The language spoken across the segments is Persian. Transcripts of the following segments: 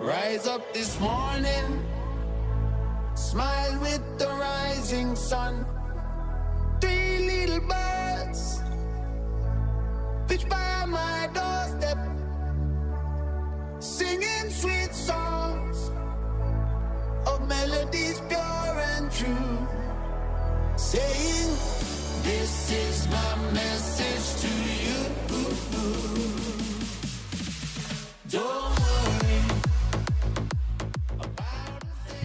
Rise up this morning, smile with the rising sun. Three little birds. Pitch by my doorstep, singing sweet songs of melodies pure and true, saying, This is my message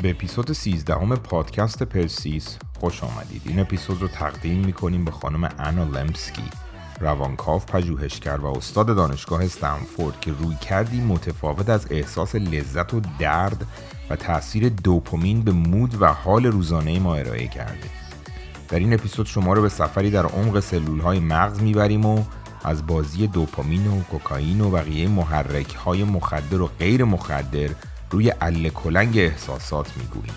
به اپیزود 13 همه پادکست پرسیس خوش آمدید. این اپیزود رو تقدیم می‌کنیم به خانم انا لمسکی روانکاو پژوهشگر و استاد دانشگاه استنفورد که روی کردی متفاوت از احساس لذت و درد و تاثیر دوپامین به مود و حال روزانه ما ارائه کرده. در این اپیزود شما رو به سفری در عمق سلول های مغز می‌بریم و از بازی دوپامین و کوکائین و بقیه محرک های مخدر و غیر مخدر روی اله کلنگ احساسات می‌گوییم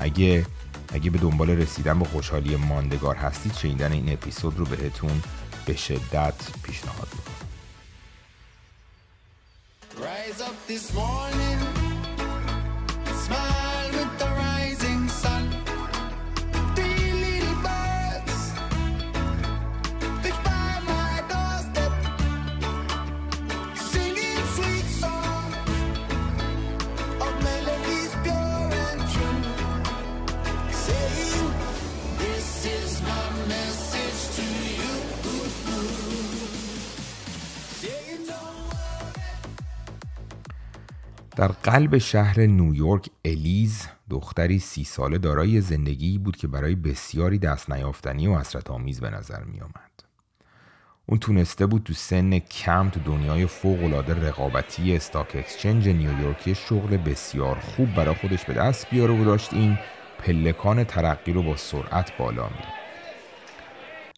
اگه اگه به دنبال رسیدن به خوشحالی ماندگار هستید شنیدن این اپیزود رو بهتون به شدت پیشنهاد می‌کنم. در قلب شهر نیویورک الیز دختری سی ساله دارای زندگی بود که برای بسیاری دست نیافتنی و حسرت آمیز به نظر می آمد. اون تونسته بود تو سن کم تو دنیای فوق رقابتی Stock Exchange نیویورکی شغل بسیار خوب برای خودش به دست بیاره و داشت این پلکان ترقی رو با سرعت بالا می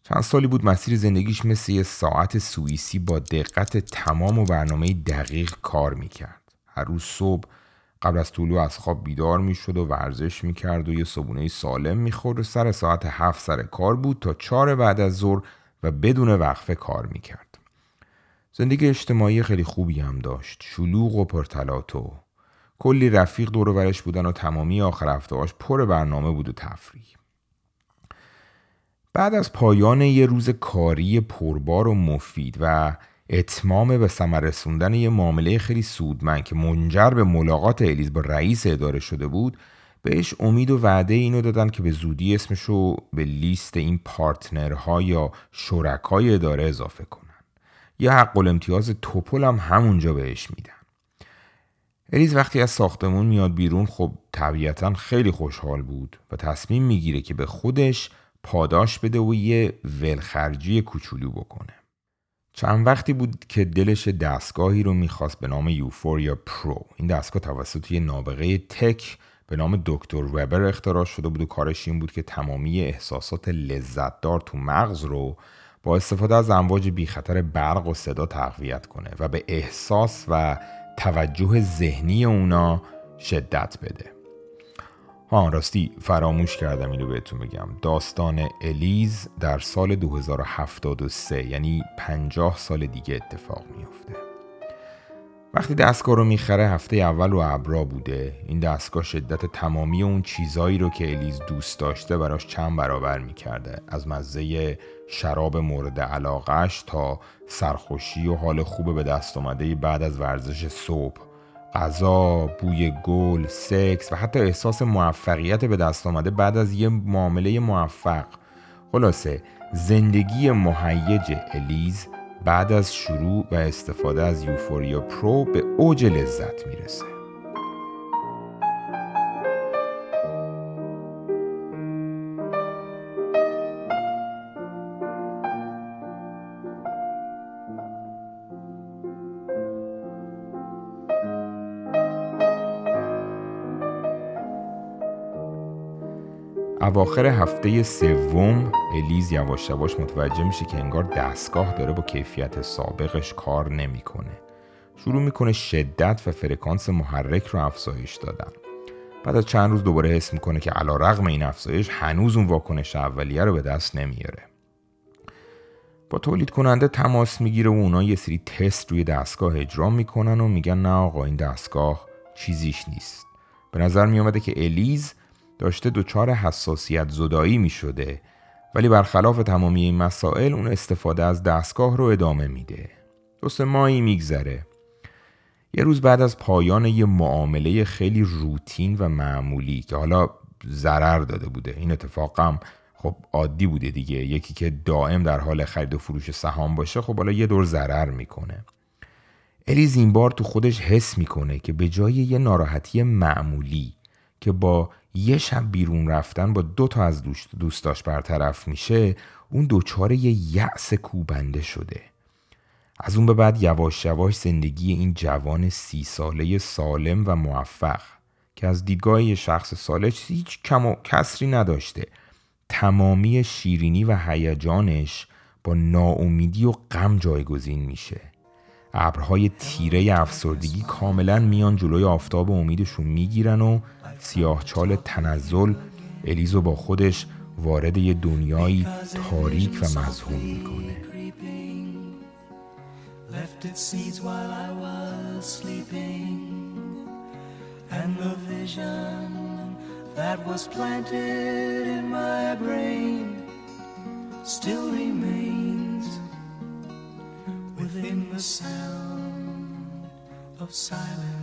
چند سالی بود مسیر زندگیش مثل یه ساعت سوئیسی با دقت تمام و برنامه دقیق کار می‌کرد. هر روز صبح قبل از طلوع از خواب بیدار می‌شد و ورزش می‌کرد و یه صبونه سالم می‌خورد و سر ساعت هفت سر کار بود تا چهار بعد از ظهر و بدون وقفه کار می‌کرد. زندگی اجتماعی خیلی خوبی هم داشت. شلوغ و پرتلاتو. کلی رفیق دور و برش بودن و تمامی آخر هفته‌هاش پر برنامه بود و تفریح. بعد از پایان یه روز کاری پربار و مفید و اتمام به ثمر رسوندن یه معامله خیلی سودمند که منجر به ملاقات الیز با رئیس اداره شده بود بهش امید و وعده اینو دادن که به زودی اسمشو به لیست این پارتنرها یا شرکای اداره اضافه کنن. یه حق الامتیاز توپل هم همونجا بهش میدن. الیز وقتی از ساختمون میاد بیرون خب طبیعتا خیلی خوشحال بود و تصمیم می‌گیره که به خودش پاداش بده و یه ولخرجی کوچولو بکنه. چند وقتی بود که دلش دستگاهی رو می‌خواست به نام یوفوریا پرو. این دستگاه توسط یه نابغه تک به نام دکتر وبر اختراع شده بود و کارش این بود که تمامی احساسات لذتدار تو مغز رو با استفاده از امواج بی خطر برق و صدا تقویت کنه و به احساس و توجه ذهنی اونا شدت بده. ها راستی فراموش کردم اینو بهتون بگم. داستان الیز در سال 2073 یعنی 50 سال دیگه اتفاق میفته وقتی دستگاه رو می‌خره هفته اول و ابرا بوده. این دستگاه شدت تمامی اون چیزایی رو که الیز دوست داشته براش چند برابر می‌کرده. از مزه شراب مورد علاقش تا سرخوشی و حال خوب به دست آمده بعد از ورزش صبح غذا، بوی گل، سکس و حتی احساس موفقیت به دست آمده بعد از یه معامله موفق. خلاصه زندگی مهیج الیز بعد از شروع و استفاده از یوفوریا پرو به اوج لذت می‌رسه. اواخر هفته سوم الیز یواش یواش متوجه میشه که انگار دستگاه داره با کیفیت سابقش کار نمی‌کنه. شروع می‌کنه شدت و فرکانس محرک رو افزایش دادن. بعد از چند روز دوباره حس می‌کنه که علا رغم این افزایش هنوز اون واکنش اولیه رو به دست نمیاره. با تولید کننده تماس می‌گیره و اونا یه سری تست روی دستگاه اجرا می‌کنن و میگن نه آقا این دستگاه چیزیش نیست به نظر می آمده که الیز داشته دچار حساسیت زدایی می شده ولی برخلاف تمامی این مسائل اون استفاده از دستگاه رو ادامه میده. دوست مایی میگذره. یه روز بعد از پایان یه معامله خیلی روتین و معمولی که حالا ضرر داده بوده. این اتفاقم خب عادی بوده دیگه. یکی که دائم در حال خرید و فروش سهام باشه خب حالا یه دور ضرر می‌کنه. الیز این بار تو خودش حس می‌کنه که به جای یه ناراحتی معمولی که با یه شب بیرون رفتن با دو تا از دوستاش برطرف میشه اون دچار یه یأس کوبنده شده. از اون به بعد یواش یواش زندگی این جوان سی ساله سالم و موفق که از دیدگاه یه شخص سالش هیچ کم و کسری نداشته. تمامی شیرینی و هیجانش با ناامیدی و غم جایگزین میشه. ابرهای تیره افسردگی کاملا میان جلوی آفتاب امیدشون می‌گیرن و سیاهچال تنزل الیزو با خودش وارد یه دنیایی تاریک و مزهوم می‌کنه within the sound of silence.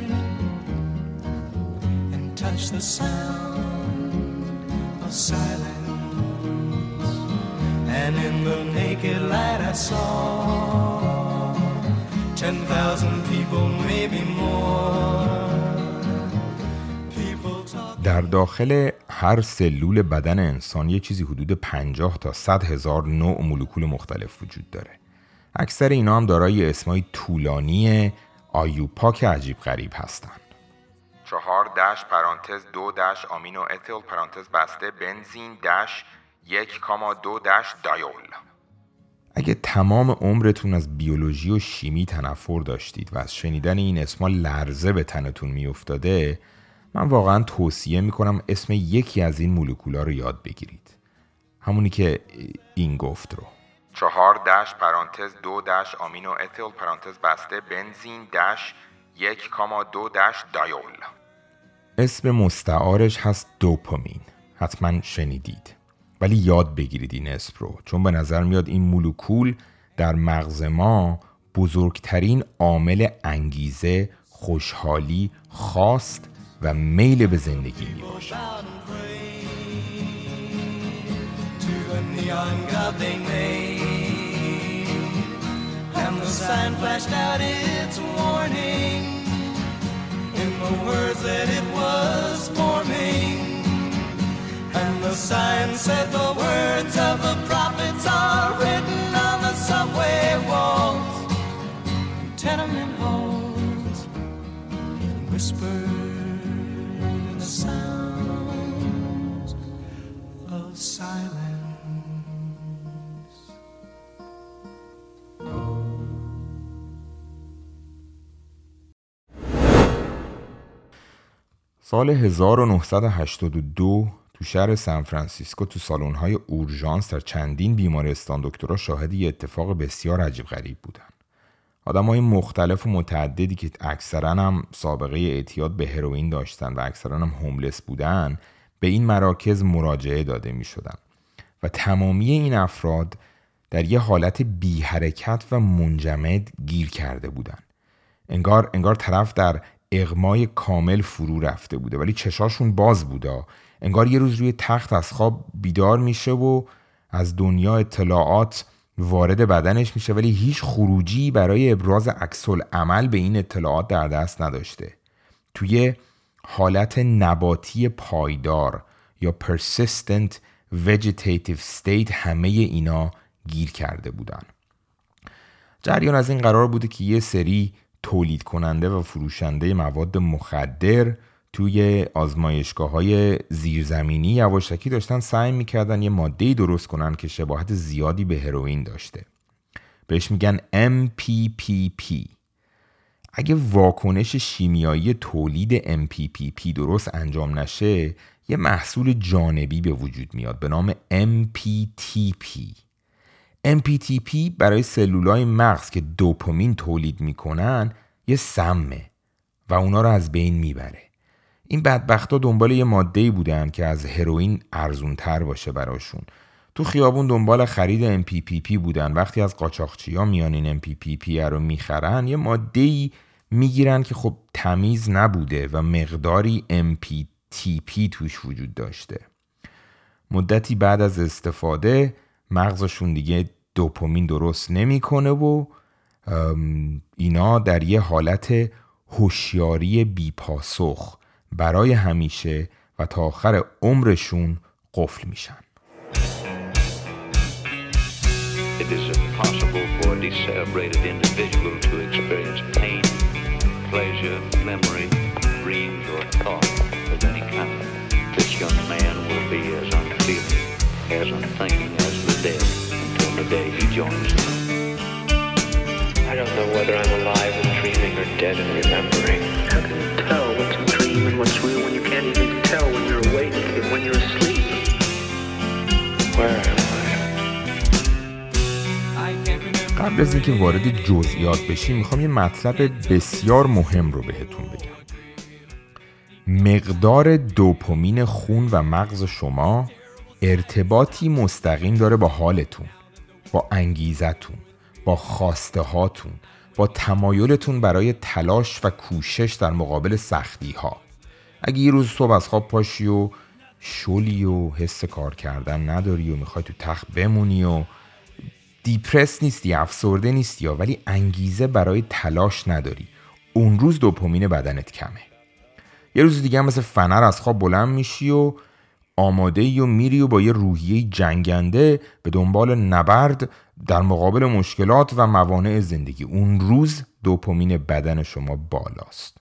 and touched the sound of silence. And in the naked light I saw در داخل هر سلول بدن انسان یه چیزی حدود 50 تا 100 هزار نوع مولکول مختلف وجود داره. اکثر اینا هم دارای اسمای طولانی آیوپاک عجیب غریب هستن. چهار دش پرانتز دو دش آمینو اتیل پرانتز بسته بنزین دش یک کاما دو دش دایول. اگه تمام عمرتون از بیولوژی و شیمی تنفر داشتید و از شنیدن این اسما لرزه به تنتون میافتاده من واقعا توصیه می‌کنم اسم یکی از این مولکولا رو یاد بگیرید. همونی که این گفت رو. چهار دش پرانتز دو دش آمینو اتیل پرانتز بسته بنزین دش یک کاما دو دش دایول. اسم مستعارش هست دوپامین. حتما شنیدید. ولی یاد بگیرید این اسم رو چون به نظر میاد این مولکول در مغز ما بزرگترین عامل انگیزه خوشحالی خواست و میل به زندگی می sign in the words that it was forming, and the sign said. سال 1982 تو شهر سان فرانسیسکو تو سالن‌های اورژانس در چندین بیمارستان دکترها شاهد یه اتفاق بسیار عجیب غریب بودن. های مختلف و متعددی که اکثرا هم سابقه اعتیاد به هروئین داشتن و اکثرا هم هوملس بودن به این مراکز مراجعه داده می شدن و تمامی این افراد در یه حالت بی حرکت و منجمد گیر کرده بودن. انگار انگار طرف در اغمای کامل فرو رفته بوده ولی چشاشون باز بوده. انگار یه روز روی تخت از خواب بیدار میشه و از دنیا اطلاعات وارد بدنش میشه ولی هیچ خروجی برای ابراز عکس عمل به این اطلاعات در دست نداشته. توی حالت نباتی پایدار یا persistent vegetative state همه اینا گیر کرده بودن. جریان از این قرار بوده که یه سری تولید کننده و فروشنده مواد مخدر توی آزمایشگاه های زیرزمینی یواشکی داشتن سعی می‌کردن یه ماده درست کنن که شباهت زیادی به هروئین داشته. بهش میگن MPPP اگه واکنش شیمیایی تولید MPPP درست انجام نشه یه محصول جانبی به وجود میاد به نام MPTP MPTP برای سلولای مغز که دوپامین تولید می‌کنن یه سمه و اونا رو از بین می‌بره. این بدبختا دنبال یه ماده بودن که از هروئین ارزون تر باشه براشون. تو خیابون دنبال خرید MPPP بودن. وقتی از قاچاقچی ها میان این MPPP رو می‌خرن یه ماده می‌گیرن که خب تمیز نبوده و مقداری MPTP توش وجود داشته. مدتی بعد از استفاده مغزشون دیگه دوپامین درست نمی‌کنه و اینا در یه حالت هوشیاری بیپاسخ برای همیشه و تا آخر عمرشون قفل میشن It is impossible for a decelebrated individual to experience pain, pleasure, memory, dreams, or thought of any kind. This young man will be as unfeeling, as unthinking as the dead until the day he joins them. I don't know whether I'm alive and dreaming or dead and remembering. How can you tell what's a dream and what's real when you can't even tell when you're awake and when you're asleep? Where am I? قبل از اینکه وارد جزئیات بشیم می‌خوام یه مطلب بسیار مهم رو بهتون بگم مقدار دوپامین خون و مغز شما ارتباطی مستقیم داره با حالتون با انگیزتون با خواسته هاتون با تمایلتون برای تلاش و کوشش در مقابل سختی ها اگه یه روز صبح از خواب پاشی و شلی و حس کار کردن نداری و می‌خوای تو تخت بمونی و دیپرس نیستی افسرده نیستی یا ولی انگیزه برای تلاش نداری. اون روز دوپامین بدنت کمه. یه روز دیگه مثل فنر از خواب بلند میشی و آماده ای و میری و با یه روحیه جنگنده به دنبال نبرد در مقابل مشکلات و موانع زندگی. اون روز دوپامین بدن شما بالاست.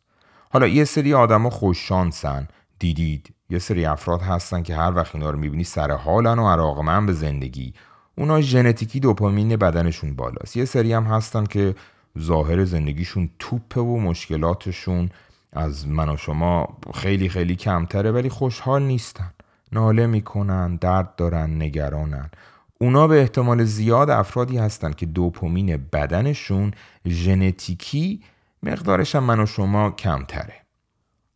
حالا یه سری آدما خوششانسن دیدید یه سری افراد هستن که هر وقت اینا رو می‌بینی سر حالن و علاقمند به زندگی. اونا ژنتیکی دوپامین بدنشون بالاست. یه سری هم هستن که ظاهر زندگیشون توپه و مشکلاتشون از من و شما خیلی خیلی کمتره ولی خوشحال نیستن. ناله می‌کنن درد دارن نگرانن. اونا به احتمال زیاد افرادی هستن که دوپامین بدنشون ژنتیکی مقدارش هم من و شما کمتره.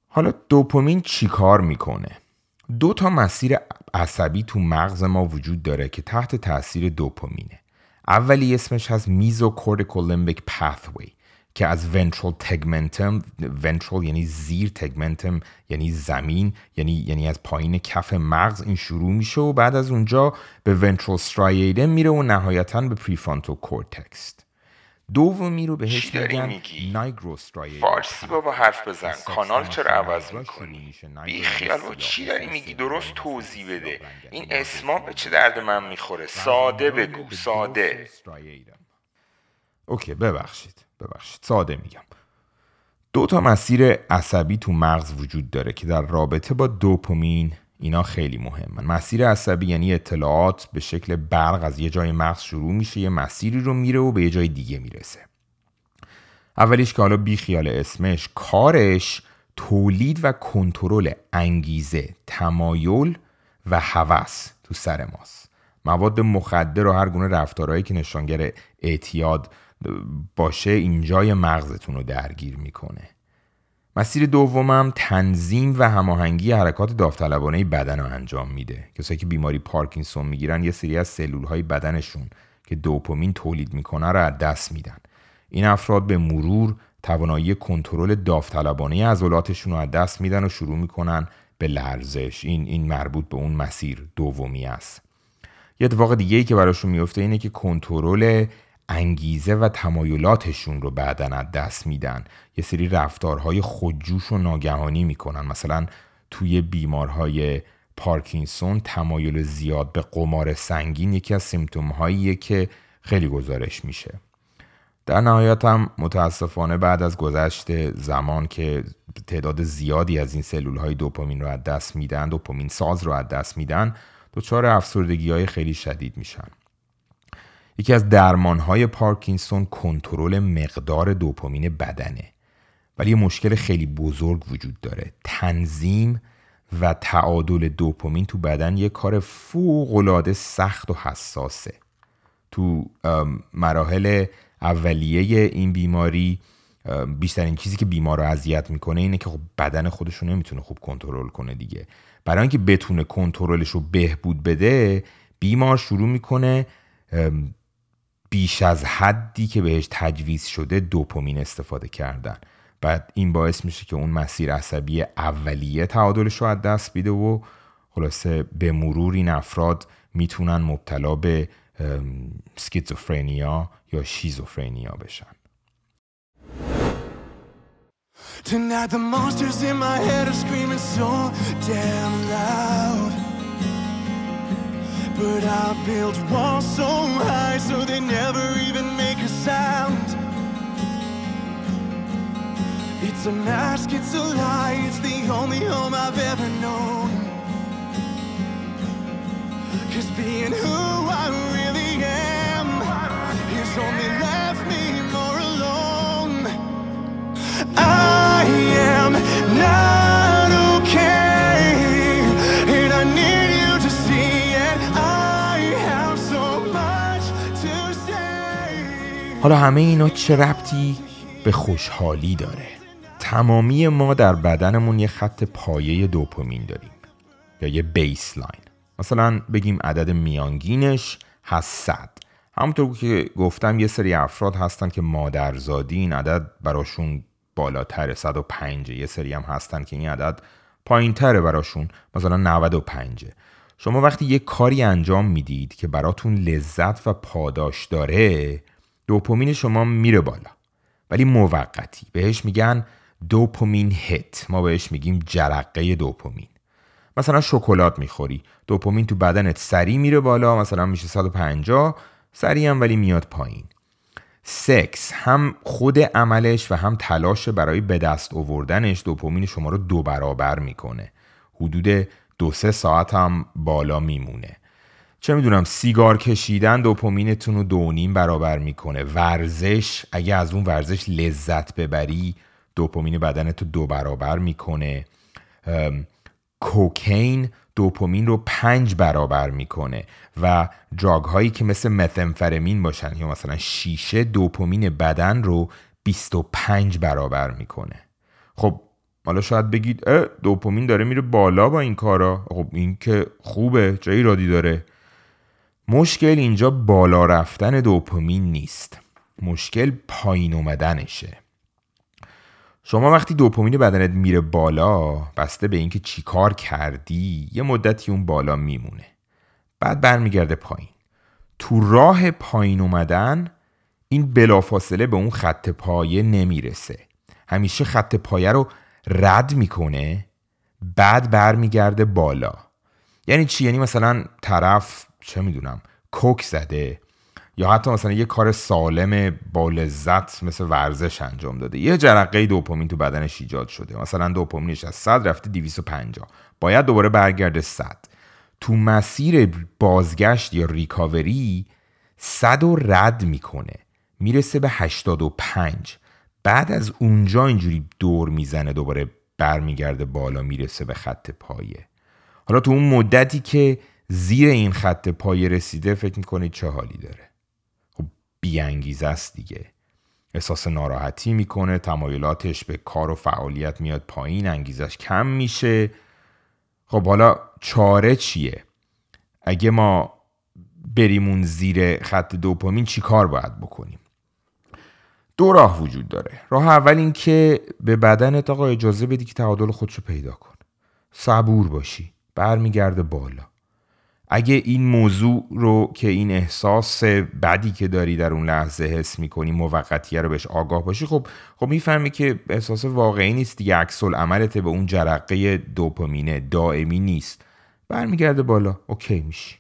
حالا دوپامین چیکار می‌کنه؟ دو تا مسیر عصبی تو مغز ما وجود داره که تحت تاثیر دوپامینه. اولی اسمش هست mesocorticolimbic pathway. که از ventral tegmentum ventral یعنی زیر tegmentum یعنی زمین یعنی یعنی از پایین کف مغز این شروع میشه و بعد از اونجا به ventral striatum میره و نهایتا به prefrontal cortex. دومی رو بهش میگن میگی؟ nigrostriatum. فارسی بابا حرف بزن. کانال چرا عوض می‌کنی؟ بی خیال با چی داری میگی؟ درست توضیح بده. این اسما به چه درد من می‌خوره؟ ساده بگو ساده. اوکی ببخشید. ببخشید. ساده میگم. دو تا مسیر عصبی تو مغز وجود داره که در رابطه با دوپامین اینا خیلی مهمن. مسیر عصبی یعنی اطلاعات به شکل برق از یه جای مغز شروع میشه یه مسیری رو میره و به یه جای دیگه می‌رسه. اولیش که حالا بی خیال اسمش کارش تولید و کنترل انگیزه تمایل و هوس تو سر ماست. مواد مخدر و هر گونه رفتارهایی که نشانگر اعتیاد باشه اینجای مغزتون رو درگیر می‌کنه. مسیر دومم تنظیم و هماهنگی حرکات داوطلبانه بدن رو انجام میده. کسایی که بیماری پارکینسون می‌گیرن یه سری از سلول های بدنشون که دوپامین تولید می‌کنه رو از دست میدن. این افراد به مرور توانایی کنترل داوطلبانه عضلاتشون رو از دست میدن و شروع می‌کنن به لرزش. این این مربوط به اون مسیر دومی است. یه اتفاق دیگه ای که براشون میفته اینه که کنترل انگیزه و تمایلاتشون رو بعدا از دست میدن. یه سری رفتارهای خودجوش و ناگهانی می‌کنن. مثلا توی بیمارهای پارکینسون تمایل زیاد به قمار سنگین یکی از سیمتوم هاییه که خیلی گزارش میشه. در نهایت هم متاسفانه بعد از گذشت زمان که تعداد زیادی از این سلول های دوپامین رو از دست میدن دوپامین ساز رو از دست میدن دچار افسردگی های خیلی شدید میشن. یکی از درمان های پارکینسون کنترل مقدار دوپامین بدنه. ولی یه مشکل خیلی بزرگ وجود داره. تنظیم و تعادل دوپامین تو بدن یه کار فوق سخت و حساسه. تو مراحل اولیه این بیماری بیشترین چیزی که بیمار رو اذیت می‌کنه اینه که خب بدن خودش رو نمی‌تونه خوب کنترل کنه دیگه. برای اینکه بتونه کنترلش رو بهبود بده بیمار شروع می‌کنه بیش از حدی که بهش تجویز شده دوپامین استفاده کردن. بعد این باعث میشه که اون مسیر عصبی اولیه تعادلش رو از دست بیده و خلاصه به مرور این افراد می‌تونن مبتلا به سکیزوفرنیا یا شیزوفرنیا بشن. Tonight the monsters in my head are screaming so damn loud. But I built walls so high so they never even make a sound. It's a mask, it's a lie, it's the only home I've ever known. Cause being who I really am is only حالا همه اینا چه ربطی به خوشحالی داره؟ تمامی ما در بدنمون یه خط پایه دوپامین داریم یا یه بیسلاین مثلا بگیم عدد میانگینش هست 100 همونطور که گفتم یه سری افراد هستن که مادرزادی این عدد براشون بالاتر 105 یه سری هم هستن که این عدد پایین تره براشون مثلا 95 شما وقتی یه کاری انجام می‌دید که براتون لذت و پاداش داره دوپامین شما میره بالا. ولی موقتی. بهش میگن دوپامین هت ما بهش میگیم جرقه دوپامین. مثلا شکلات می‌خوری. دوپامین تو بدنت سریع میره بالا. مثلا میشه 150 سریع هم ولی میاد پایین. سکس. هم خود عملش و هم تلاش برای به دست آوردنش دوپامین شما رو دو برابر می‌کنه. حدود دو سه ساعت هم بالا میمونه. چه می‌دونم سیگار کشیدن دوپامینتون رو دو نیم برابر می‌کنه. ورزش اگه از اون ورزش لذت ببری دوپامین بدنت رو دو برابر می‌کنه. کوکین دوپامین رو پنج برابر می‌کنه و دراگ هایی که مثل متمفرمین باشن یا مثلا شیشه دوپامین بدن رو 25 برابر می‌کنه. خب حالا شاید بگید دوپامین داره میره بالا با این کارا؟ خب این که خوبه جایی رادی داره؟ مشکل اینجا بالا رفتن دوپامین نیست. مشکل پایین اومدنشه. شما وقتی دوپامین بدنت میره بالا بسته به اینکه چیکار کردی یه مدتی اون بالا میمونه. بعد برمیگرده پایین. تو راه پایین اومدن این بلافاصله به اون خط پایه نمی‌رسه. همیشه خط پایه رو رد می‌کنه بعد برمیگرده بالا. یعنی چی؟ یعنی مثلا طرف چه می‌دونم کوک زده یا حتی مثلا یه کار سالم با لذت مثل ورزش انجام داده. یه جرقه دوپامین تو بدنش ایجاد شده. مثلا دوپامینش از 100 رفته 250 باید دوباره برگرده 100 تو مسیر بازگشت یا ریکاوری 100 رو رد می‌کنه. می‌رسه به 85 بعد از اونجا اینجوری دور می‌زنه دوباره برمیگرده بالا می‌رسه به خط پایه. حالا تو اون مدتی که زیر این خط پایه رسیده فکر می‌کنید چه حالی داره؟ بیانگیزه است دیگه. احساس ناراحتی می‌کنه تمایلاتش به کار و فعالیت میاد پایین انگیزش کم میشه. خب حالا چاره چیه؟ اگه ما بریمون زیر خط دوپامین چی کار باید بکنیم؟ دو راه وجود داره. راه اول این که به بدنت آقا اجازه بدی که تعادل خودشو پیدا کن. صبور باشی. برمیگرده بالا. اگه این موضوع رو که این احساس بدی که داری در اون لحظه حس می‌کنی موقتیه رو بهش آگاه باشی خب خب می‌فهمی که احساس واقعی نیست دیگه. عکس عملت به اون جرقه دوپامینه دائمی نیست. برمیگرده بالا. اوکی میشی.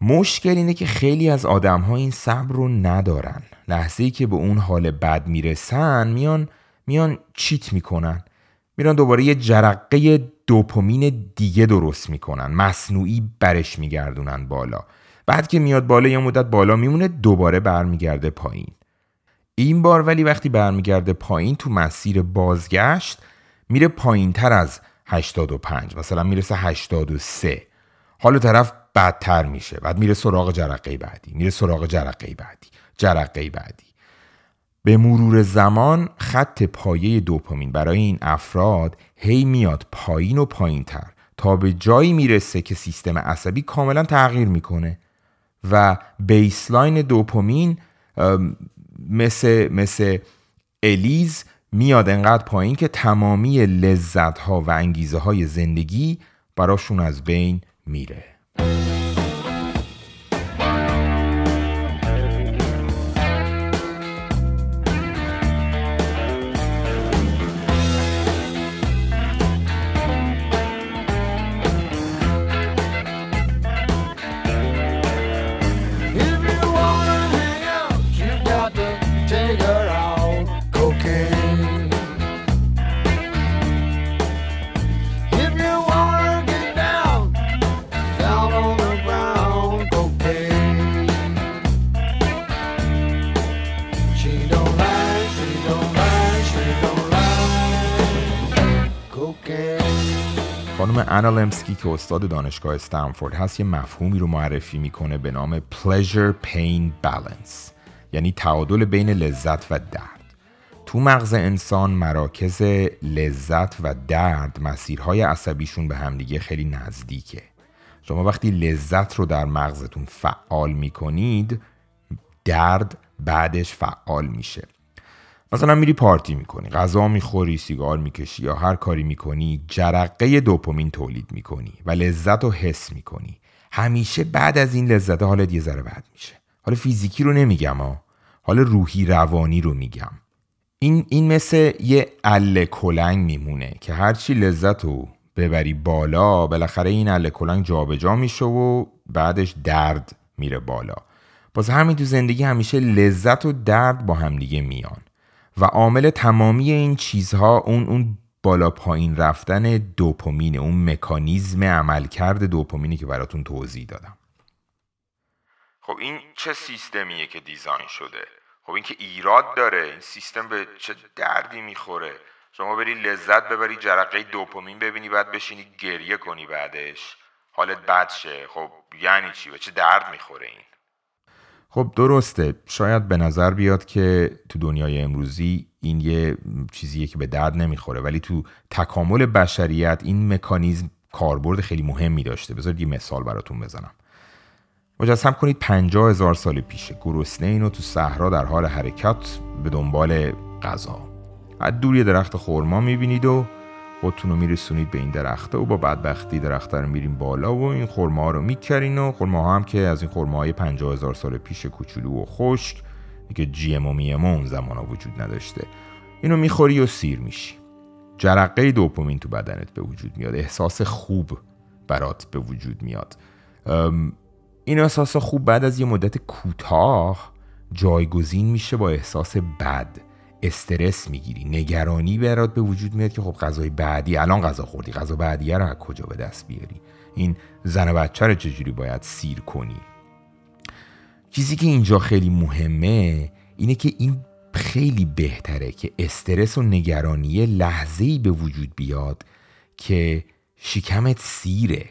مشکل اینه که خیلی از آدم ها این صبر رو ندارن. لحظه ای که به اون حال بد می‌رسن میان میان چیت می‌کنن. میرن دوباره یه جرقه دوپامین دیگه درست می‌کنن. مصنوعی برش میگردونن بالا. بعد که میاد بالا یه مدت بالا میمونه دوباره برمیگرده پایین. این بار ولی وقتی برمیگرده پایین تو مسیر بازگشت میره پایین تر از 85 مثلا می‌رسه 83 حالا طرف بدتر میشه. بعد میره سراغ جرقه بعدی. میره سراغ جرقه بعدی. جرقه بعدی. به مرور زمان خط پایه دوپامین. برای این افراد هی میاد پایین و پایین تر تا به جایی می‌رسه که سیستم عصبی کاملا تغییر می‌کنه و بیسلاین دوپامین مثل, مثل الیز میاد انقدر پایین که تمامی لذت ها و انگیزه های زندگی براشون از بین میره. خانم انا لمسکی که استاد دانشگاه استنفورد هست یه مفهومی رو معرفی می‌کنه به نام pleasure pain balance یعنی تعادل بین لذت و درد. تو مغز انسان مراکز لذت و درد مسیرهای عصبیشون به همدیگه خیلی نزدیکه. شما وقتی لذت رو در مغزتون فعال می‌کنید درد بعدش فعال میشه. مثلا میری پارتی می‌کنی غذا می‌خوری سیگار می‌کشی یا هر کاری می‌کنی جرقه دوپامین تولید می‌کنی و لذت رو حس می‌کنی. همیشه بعد از این لذت حالت یه ذره بد میشه. حالا فیزیکی رو نمیگم ها حالا روحی روانی رو میگم. این, این مثل یه اله کلنگ میمونه که هرچی لذت رو ببری بالا بالاخره این اله کلنگ جابجا میشه و بعدش درد میره بالا. باز همین تو زندگی همیشه لذت و درد با همدیگه میان. و عامل تمامی این چیزها اون اون بالا پایین رفتن دوپامین اون مکانیزم عملکرد دوپامینی که براتون توضیح دادم. خب این چه سیستمیه که دیزاین شده؟ خب این که ایراد داره این سیستم به چه دردی می‌خوره؟ شما بری لذت ببری جرقه دوپامین ببینی بعد بشینی گریه کنی بعدش. حالت بد شه. خب یعنی چی؟ به چه درد می‌خوره این؟ خب درسته شاید به نظر بیاد که تو دنیای امروزی این یه چیزیه که به درد نمی‌خوره ولی تو تکامل بشریت این مکانیزم کاربرد خیلی مهمی داشته. بذارید یه مثال براتون بزنم. مجسم کنید پنجاه هزار سال پیشه. گرسنه اینو تو صحرا در حال حرکت به دنبال غذا. از دور یه درخت خورما می‌بینید و خودتون رو میرسونید به این درخته و با بدبختی درخته رو میریم بالا و این خورما رو میکرین و خورما هم که از این خورماهای پنجاه هزار سال پیش کوچولو و خشک که جی ام و می اون زمان ها وجود نداشته. اینو می‌خوری و سیر میشی. جرقه دوپامین تو بدنت به وجود میاد. احساس خوب برات به وجود میاد. این احساس خوب بعد از یه مدت کوتاه جایگزین میشه با احساس بد. استرس می‌گیری نگرانی برات به وجود میاد که خب غذای بعدی الان غذا خوردی غذا بعدیه رو از کجا به دست بیاری؟ این زن و بچه رو چجوری باید سیر کنی؟ چیزی که اینجا خیلی مهمه اینه که این خیلی بهتره که استرس و نگرانی لحظه‌ای به وجود بیاد که شکمت سیره.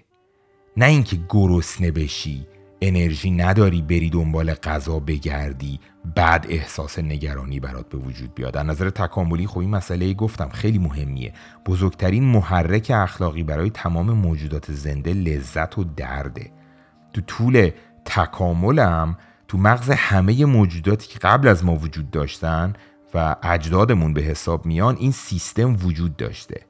نه اینکه گرسنه بشی انرژی نداری بری دنبال غذا بگردی بعد احساس نگرانی برات به وجود بیاد. از نظر تکاملی خب این مسئله گفتم خیلی مهمیه. بزرگترین محرک اخلاقی برای تمام موجودات زنده لذت و درده. تو طول تکاملم تو مغز همه موجوداتی که قبل از ما وجود داشتن و اجدادمون به حساب میان این سیستم وجود داشته.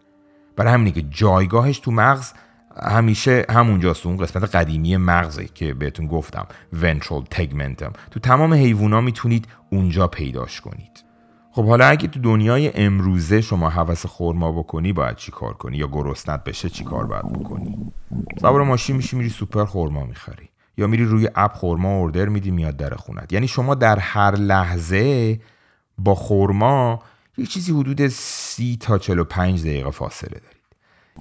برای همینه که جایگاهش تو مغز همیشه همونجاست اون قسمت قدیمی مغزه که بهتون گفتم ventral tegmentum. تو تمام حیوونا می‌تونید اونجا پیداش کنید. خب حالا اگه تو دنیای امروزه شما حوس خورما بکنی باید چی کار کنی؟ یا گرسنت بشه چی کار باید بکنی؟ سوار ماشین میشی میری سوپر خورما می‌خری. یا میری روی اپ خورما اوردر میدی میاد در خونت. یعنی شما در هر لحظه با خورما یه چیزی حدود سی تا 45 دقیقه فاصله دارید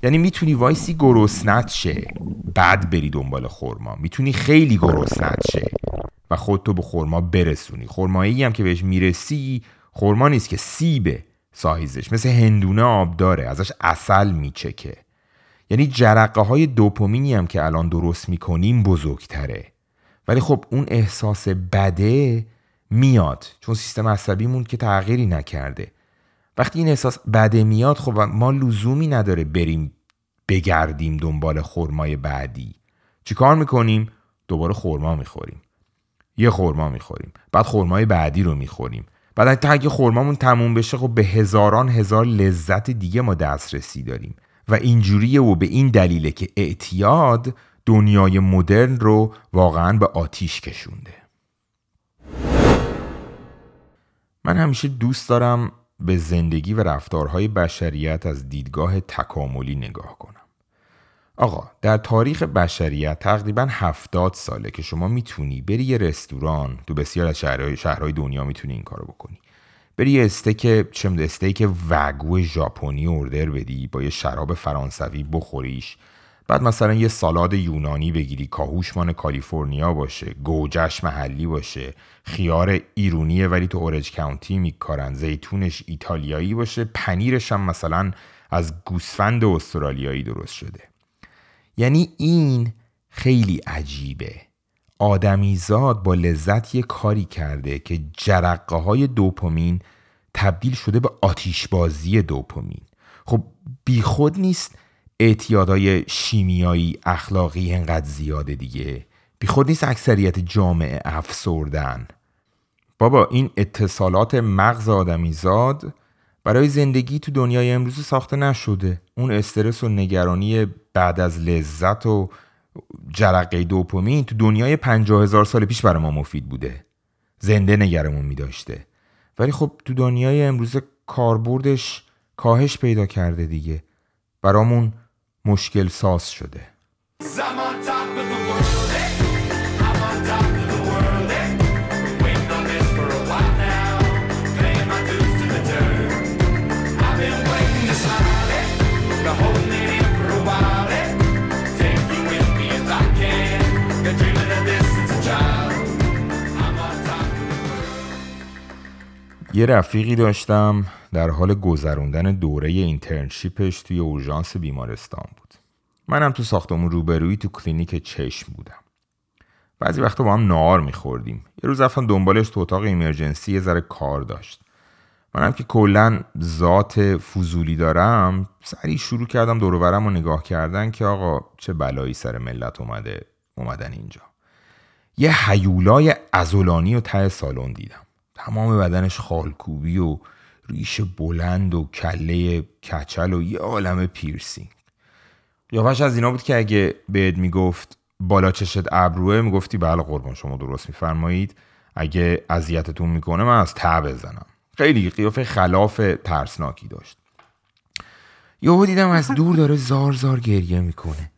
یعنی می‌تونی وایسی گرسنت شه بعد بری دنبال خورما می‌تونی خیلی گرسنت شه و خودتو به خورما برسونی. خرمایی هم که بهش می‌رسی خورما نیست که سیبه سایزش مثل هندونه آب داره ازش اصل میچکه. یعنی جرقه های دوپامینی هم که الان درست می‌کنیم بزرگتره. ولی خب اون احساس بده میاد. چون سیستم عصبیمون که تغییری نکرده. وقتی این احساس بده میاد خب ما لزومی نداره بریم بگردیم دنبال خرمای بعدی. چیکار می‌کنیم؟ دوباره خرما می‌خوریم. یه خرما می‌خوریم. بعد خرمای بعدی رو می‌خوریم. بعد تا اگه خرمامون تموم بشه خب به هزاران هزار لذت دیگه ما دسترسی داریم. و اینجوریه و به این دلیله که اعتیاد دنیای مدرن رو واقعا به آتیش کشونده. من همیشه دوست دارم به زندگی و رفتارهای بشریت از دیدگاه تکاملی نگاه کنم. آقا در تاریخ بشریت تقریبا هفتاد ساله که شما می‌تونی بری یه رستوران تو بسیار از شهرهای, شهرهای دنیا می‌تونی این کارو بکنی. بری یه استیک چه استیک وگو ژاپنی اوردر بدی با یه شراب فرانسوی بخوریش. بعد مثلا یه سالاد یونانی بگیری کاهوشمان کالیفرنیا باشه گوجش محلی باشه خیار ایرونیه ولی تو اورج کاونتی میکارن زیتونش ایتالیایی باشه پنیرش هم مثلا از گوسفند استرالیایی درست شده. یعنی این خیلی عجیبه. آدمیزاد با لذت یه کاری کرده که جرقه های دوپامین تبدیل شده به آتیشبازی دوپامین. خب بیخود نیست اعتیادهای شیمیایی اخلاقی انقدر زیاده دیگه. بیخود نیست اکثریت جامعه افسردن. بابا این اتصالات مغز آدمیزاد برای زندگی تو دنیای امروز ساخته نشده. اون استرس و نگرانی بعد از لذت و جرقه دوپامین تو دنیای پنجاه هزار سال پیش برای ما مفید بوده. زنده نگرمون می داشته ولی خب تو دنیای امروز کاربردش کاهش پیدا کرده دیگه. برامون مشکل ساز شده. I'm یه رفیقی داشتم در حال گذروندن دوره internship ش توی اورژانس بیمارستان بود. منم تو ساختمون روبرویی تو کلینیک چشم بودم. بعضی وقتا با هم نهار میخوردیم. یه روز رفتم دنبالش تو اتاق emergency یه ذره کار داشت. منم که کلا ذات فضولی دارم سریع شروع کردم دورورم رو نگاه کردن که آقا چه بلایی سر ملت اومده اومدن اینجا. یه حیولای ازولانی و ته سالن دیدم. تمام بدنش خالکوبی و ریش بلند و کله کچل و یه عالم پیرسینگ. قیافش از اینا بود که اگه بهت می‌گفت بالا چشت ابروه می‌گفتی بله قربان شما درست میفرمایید. اگه اذیتتون می‌کنه من از ته بزنم. خیلی قیافه خلاف ترسناکی داشت. یهو دیدم از دور داره زار زار گریه می‌کنه.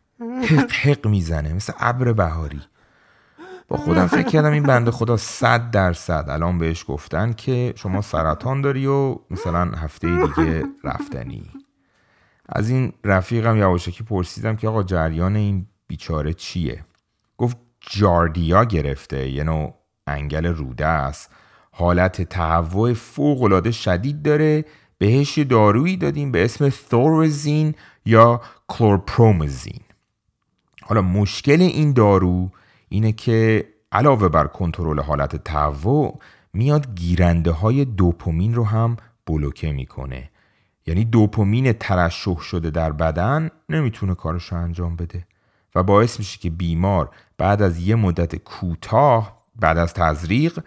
حق حق می‌زنه مثل ابر بهاری. با خودم فکر کردم این بنده خدا صد درصد الان بهش گفتن که شما سرطان داری و مثلا هفته دیگه رفتنی. از این رفیقم یواشکی پرسیدم که آقا جریان این بیچاره چیه؟ گفت جاردیا گرفته یه نوع انگل روده است. حالت تهوع فوق شدید داره. بهش دارویی دادیم به اسم ثورزین یا کلورپرومزین. حالا مشکل این دارو اینه که علاوه بر کنترل حالت تهوع میاد گیرنده های دوپامین رو هم بلوکه می‌کنه. یعنی دوپامین ترشح شده در بدن نمی‌تونه کارش رو انجام بده و باعث میشه که بیمار بعد از یه مدت کوتاه بعد از تزریق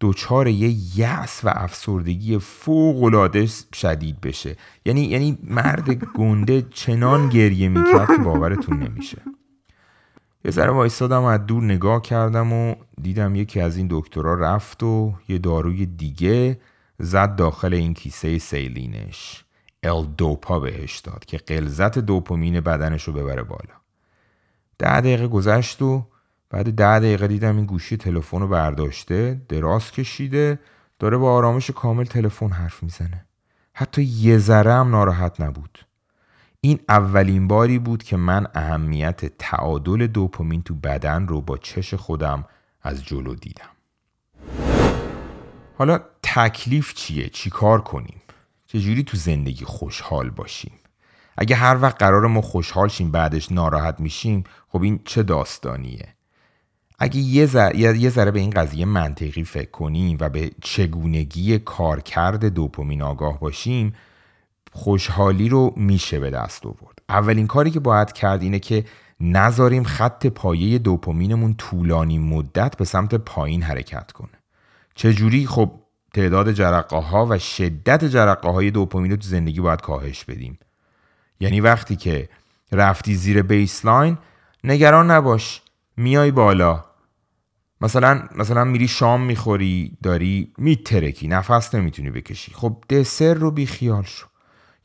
دچار یه یأس و افسردگی فوق العاده شدید بشه. یعنی یعنی مرد گنده چنان گریه می‌کرد که باورتون نمیشه. یه ذره وایستادم از دور نگاه کردم و دیدم یکی از این دکترها رفت و یه داروی دیگه زد داخل این کیسه سیلینش. ال دوپا بهش داد که قلزت دوپامین بدنش رو ببره بالا. ده دقیقه گذشت و بعد ده دقیقه دیدم این گوشی تلفن رو برداشته دراز کشیده داره با آرامش کامل تلفن حرف می‌زنه. حتی یه ذره هم ناراحت نبود. این اولین باری بود که من اهمیت تعادل دوپامین تو بدن رو با چش خودم از جلو دیدم حالا تکلیف چیه؟ چی کار کنیم؟ چجوری تو زندگی خوشحال باشیم؟ اگه هر وقت قرار ما خوشحال شیم بعدش ناراحت میشیم خب این چه داستانیه؟ اگه یه ذره, یه ذره به این قضیه منطقی فکر کنیم و به چگونگی کارکرد دوپامین آگاه باشیم خوشحالی رو میشه به دست آورد. اولین کاری که باید کرد اینه که نذاریم خط پایه دوپامینمون طولانی مدت به سمت پایین حرکت کنه. چجوری؟ خب تعداد جرقه ها و شدت جرقه های دوپامین رو تو زندگی باید کاهش بدیم. یعنی وقتی که رفتی زیر بیسلاین نگران نباش میای بالا. مثلا مثلا میری شام می‌خوری داری میترکی نفس نمی‌تونی بکشی. خب دسر رو بی خیال شو.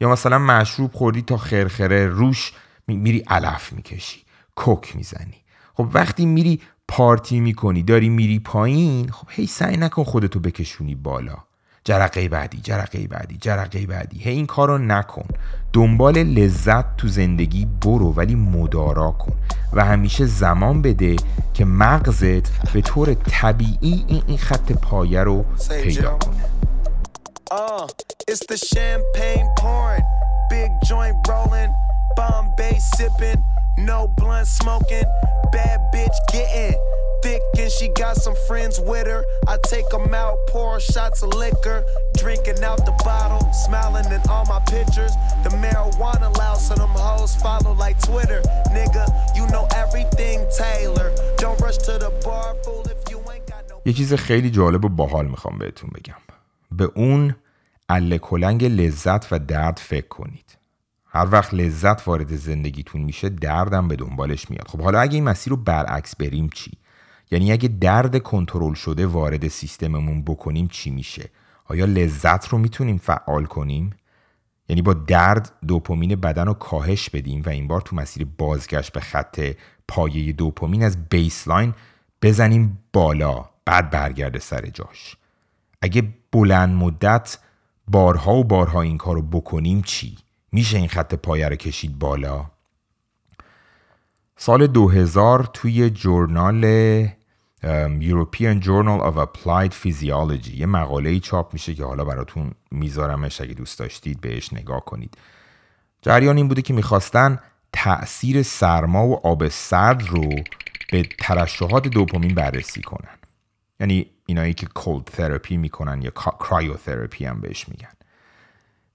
یا مثلا مشروب خوردی تا خرخره روش میری علف می‌کشی کوک می‌زنی. خب وقتی میری پارتی می‌کنی داری میری پایین خب هی سعی نکن خودتو بکشونی بالا. جرقه بعدی جرقه بعدی جرقه بعدی. هی این کارو نکن. دنبال لذت تو زندگی برو ولی مدارا کن. و همیشه زمان بده که مغزت به طور طبیعی این, این خط پایه رو پیدا کنه. Uh, it's the champagne pouring, big joint rolling, Bombay sipping, no blunt smoking, bad bitch getting thick and she got some friends with her. I take them out, pour shots of liquor, drinking out the bottle, smiling in all my pictures. The marijuana loud, so them hoes follow like Twitter. Nigga, you know everything Taylor. Don't rush to the bar, fool, if you ain't got no. یه چیز خیلی جالب و باحال میخوام بهتون بگم به اون اله کلنگ لذت و درد فکر کنید. هر وقت لذت وارد زندگیتون میشه دردم به دنبالش میاد. خب حالا اگه این مسیر رو برعکس بریم چی؟ یعنی اگه درد کنترل شده وارد سیستممون بکنیم چی میشه؟ آیا لذت رو می‌تونیم فعال کنیم؟ یعنی با درد دوپامین بدن رو کاهش بدیم و این بار تو مسیر بازگشت به خط پایه دوپامین از بیسلاین بزنیم بالا بعد برگرده سر جاش. اگه بلند مدت بارها و بارها این کار رو بکنیم چی؟ میشه این خط پایه رو کشید بالا؟ سال 2000 توی journal European Journal of Applied Physiology یه مقاله چاپ میشه که حالا براتون میذارمش اگه دوست داشتید بهش نگاه کنید جریان این بوده که می‌خواستن تأثیر سرما و آب سرد رو به ترشحات دوپامین بررسی کنن یعنی اینایی که cold therapy می‌کنن یا cryotherapy هم بهش میگن.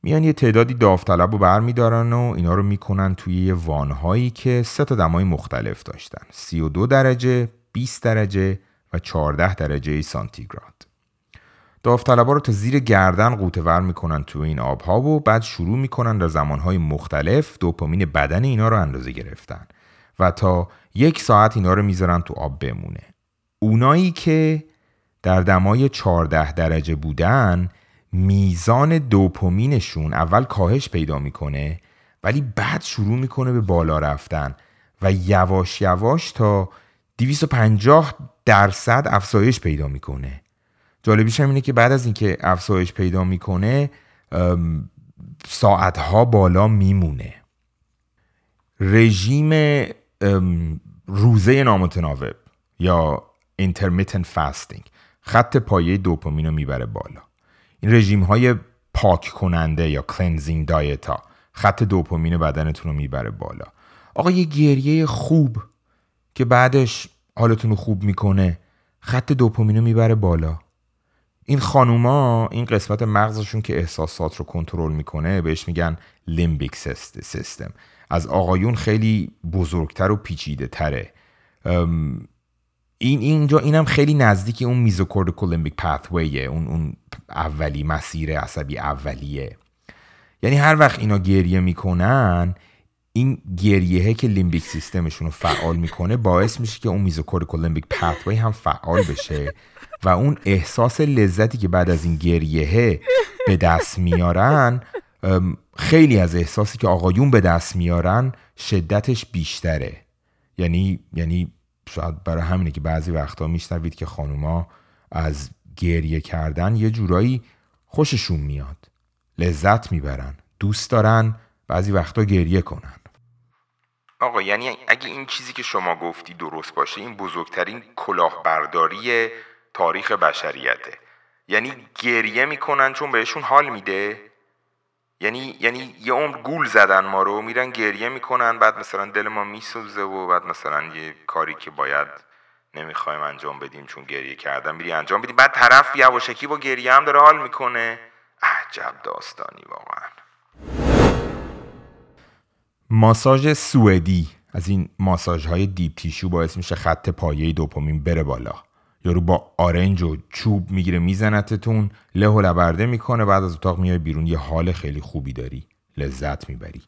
میان یه تعدادی داوطلب رو برمیدارن و اینا رو می‌کنن توی یه وانهایی که سه تا دمای مختلف داشتن. 32 درجه 20 درجه و 14 درجه سانتیگراد. داوطلبا رو تا زیر گردن قوطه ور می‌کنن تو این آبها و بعد شروع می‌کنن در زمانهای مختلف دوپامین بدن اینا رو اندازه گرفتن و تا یک ساعت اینا رو می‌ذارن تو آب بمونه. اونایی که در دمای 14 درجه بودن میزان دوپامینشون اول کاهش پیدا می‌کنه ولی بعد شروع می‌کنه به بالا رفتن و یواش یواش تا 250 درصد افزایش پیدا می‌کنه. جالبیش هم اینه که بعد از اینکه افزایش پیدا می‌کنه ساعتها بالا میمونه. رژیم روزه نامتناوب یا intermittent fasting. خط پایه دوپامین رو می‌بره بالا. این رژیم های پاک کننده یا کلنزینگ دایت ها خط دوپامین بدنتون رو می‌بره بالا. آقا یه گریه خوب که بعدش حالتون رو خوب می‌کنه خط دوپامین رو می‌بره بالا. این خانوما این قسمت مغزشون که احساسات رو کنترل می‌کنه بهش میگن limbic system از آقایون خیلی بزرگتر و پیچیده تره این اینجا اینم خیلی نزدیک اون mesocortical limbic pathway ه اون اون اولی مسیر عصبی اولیه. یعنی هر وقت اینا گریه می‌کنن این گریهه که limbic system شون رو فعال می‌کنه باعث میشه که اون mesocortical limbic pathway هم فعال بشه و اون احساس لذتی که بعد از این گریهه به دست میارن خیلی از احساسی که آقایون به دست میارن شدتش بیشتره. یعنی یعنی شاید برای همینه که بعضی وقتا میشنوید که خانوما از گریه کردن یه جورایی خوششون میاد لذت می‌برن دوست دارن بعضی وقتا گریه کنن. آقا یعنی اگه این چیزی که شما گفتی درست باشه این بزرگترین کلاهبرداری تاریخ بشریته. یعنی گریه می‌کنن چون بهشون حال میده؟ یعنی یعنی یه عمر گول زدن ما رو میرن گریه می‌کنن بعد مثلا دل ما میسوزه و بعد مثلا یه کاری که باید نمی‌خوایم انجام بدیم چون گریه کردن میری انجام بدیم بعد طرف یواشکی با گریه هم داره حال می‌کنه. عجب داستانی واقعا. ماساژ سوئدی از این ماساژ های deep tissue باعث میشه خط پایه دوپامین بره بالا. یارو با آرنج و چوب می‌گیره میزنتتون له و لورده می‌کنه بعد از اتاق میای بیرون یه حال خیلی خوبی داری لذت می‌بری.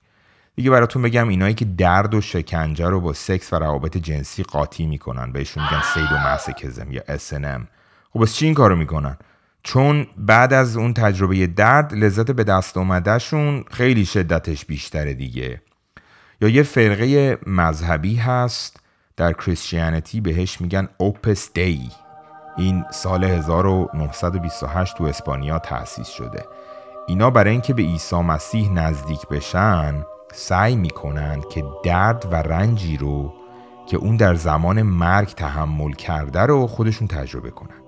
دیگه براتون بگم اینایی که درد و شکنجه رو با سکس و روابط جنسی قاطی می‌کنن بهشون میگن sadomasochism یا S&M خب بس چی این کارو می‌کنن؟ چون بعد از اون تجربه درد لذت به دست اومدهشون خیلی شدتش بیشتره دیگه. یا یه فرقه مذهبی هست در کریستیانیتی بهش میگن اوپس دی این سال 1928 تو اسپانیا تأسیس شده. اینا برای اینکه به عیسی مسیح نزدیک بشن سعی می‌کنن که درد و رنجی رو که اون در زمان مرگ تحمل کرده رو خودشون تجربه کنن.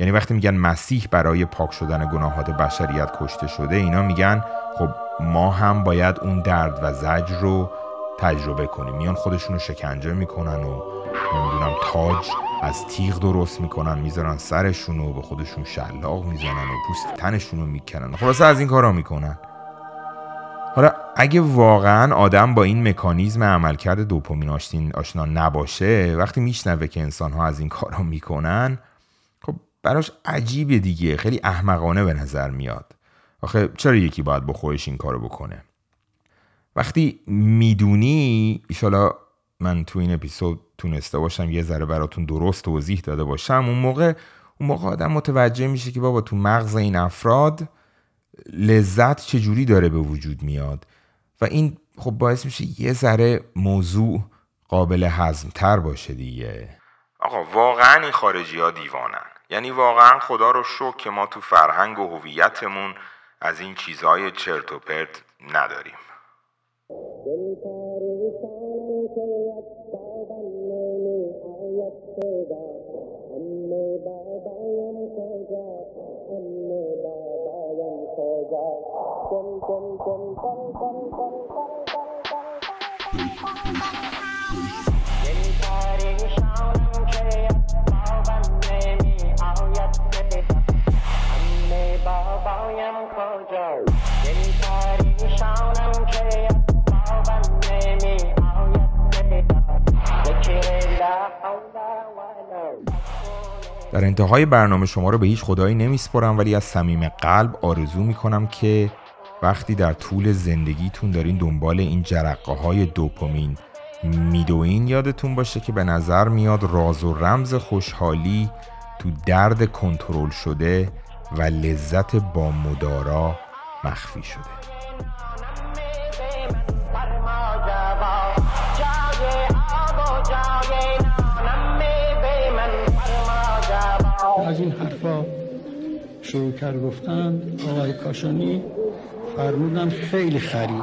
یعنی وقتی میگن مسیح برای پاک شدن گناهات بشریت کشته شده اینا میگن خب ما هم باید اون درد و زجر رو تجربه کنیم. میان خودشون رو شکنجه می‌کنن و نمی‌دونم تاج از تیغ درست می‌کنن می‌ذارن سرشون و به خودشون شلاق می‌زنن و پوست تنشون رو می‌کنن خلاصه از این کارا می‌کنن. حالا اگه واقعا آدم با این مکانیزم عملکرد دوپامین آشنا نباشه وقتی میشنوه که انسان ها از این کارا می‌کنن خب براش عجیبه دیگه. خیلی احمقانه به نظر میاد. آخه چرا یکی باید با خودش این کارو بکنه؟ وقتی می‌دونی ایشالا من تو این اپیزود تونسته باشم یه ذره براتون درست توضیح داده باشم. اون موقع اون موقع آدم متوجه میشه که بابا تو مغز این افراد لذت چجوری داره به وجود میاد؟ و این خب باعث میشه یه ذره موضوع قابل هضم تر باشه دیگه. آقا واقعا این خارجی ها دیوانن. یعنی واقعا خدا رو شکر که ما تو فرهنگ و هویتمون از این چیزهای چرت و پرت نداریم. در انتهای برنامه شما رو به هیچ خدایی نمیسپرم ولی از صمیم قلب آرزو می‌کنم که وقتی در طول زندگیتون دارین دنبال این جرقه های دوپامین میدوین یادتون باشه که به نظر میاد راز و رمز خوشحالی تو درد کنترل شده و لذت با مدارا مخفی شده. از این حرفا شروع کرد گفتن آقای کاشانی فرمودن خیلی خرید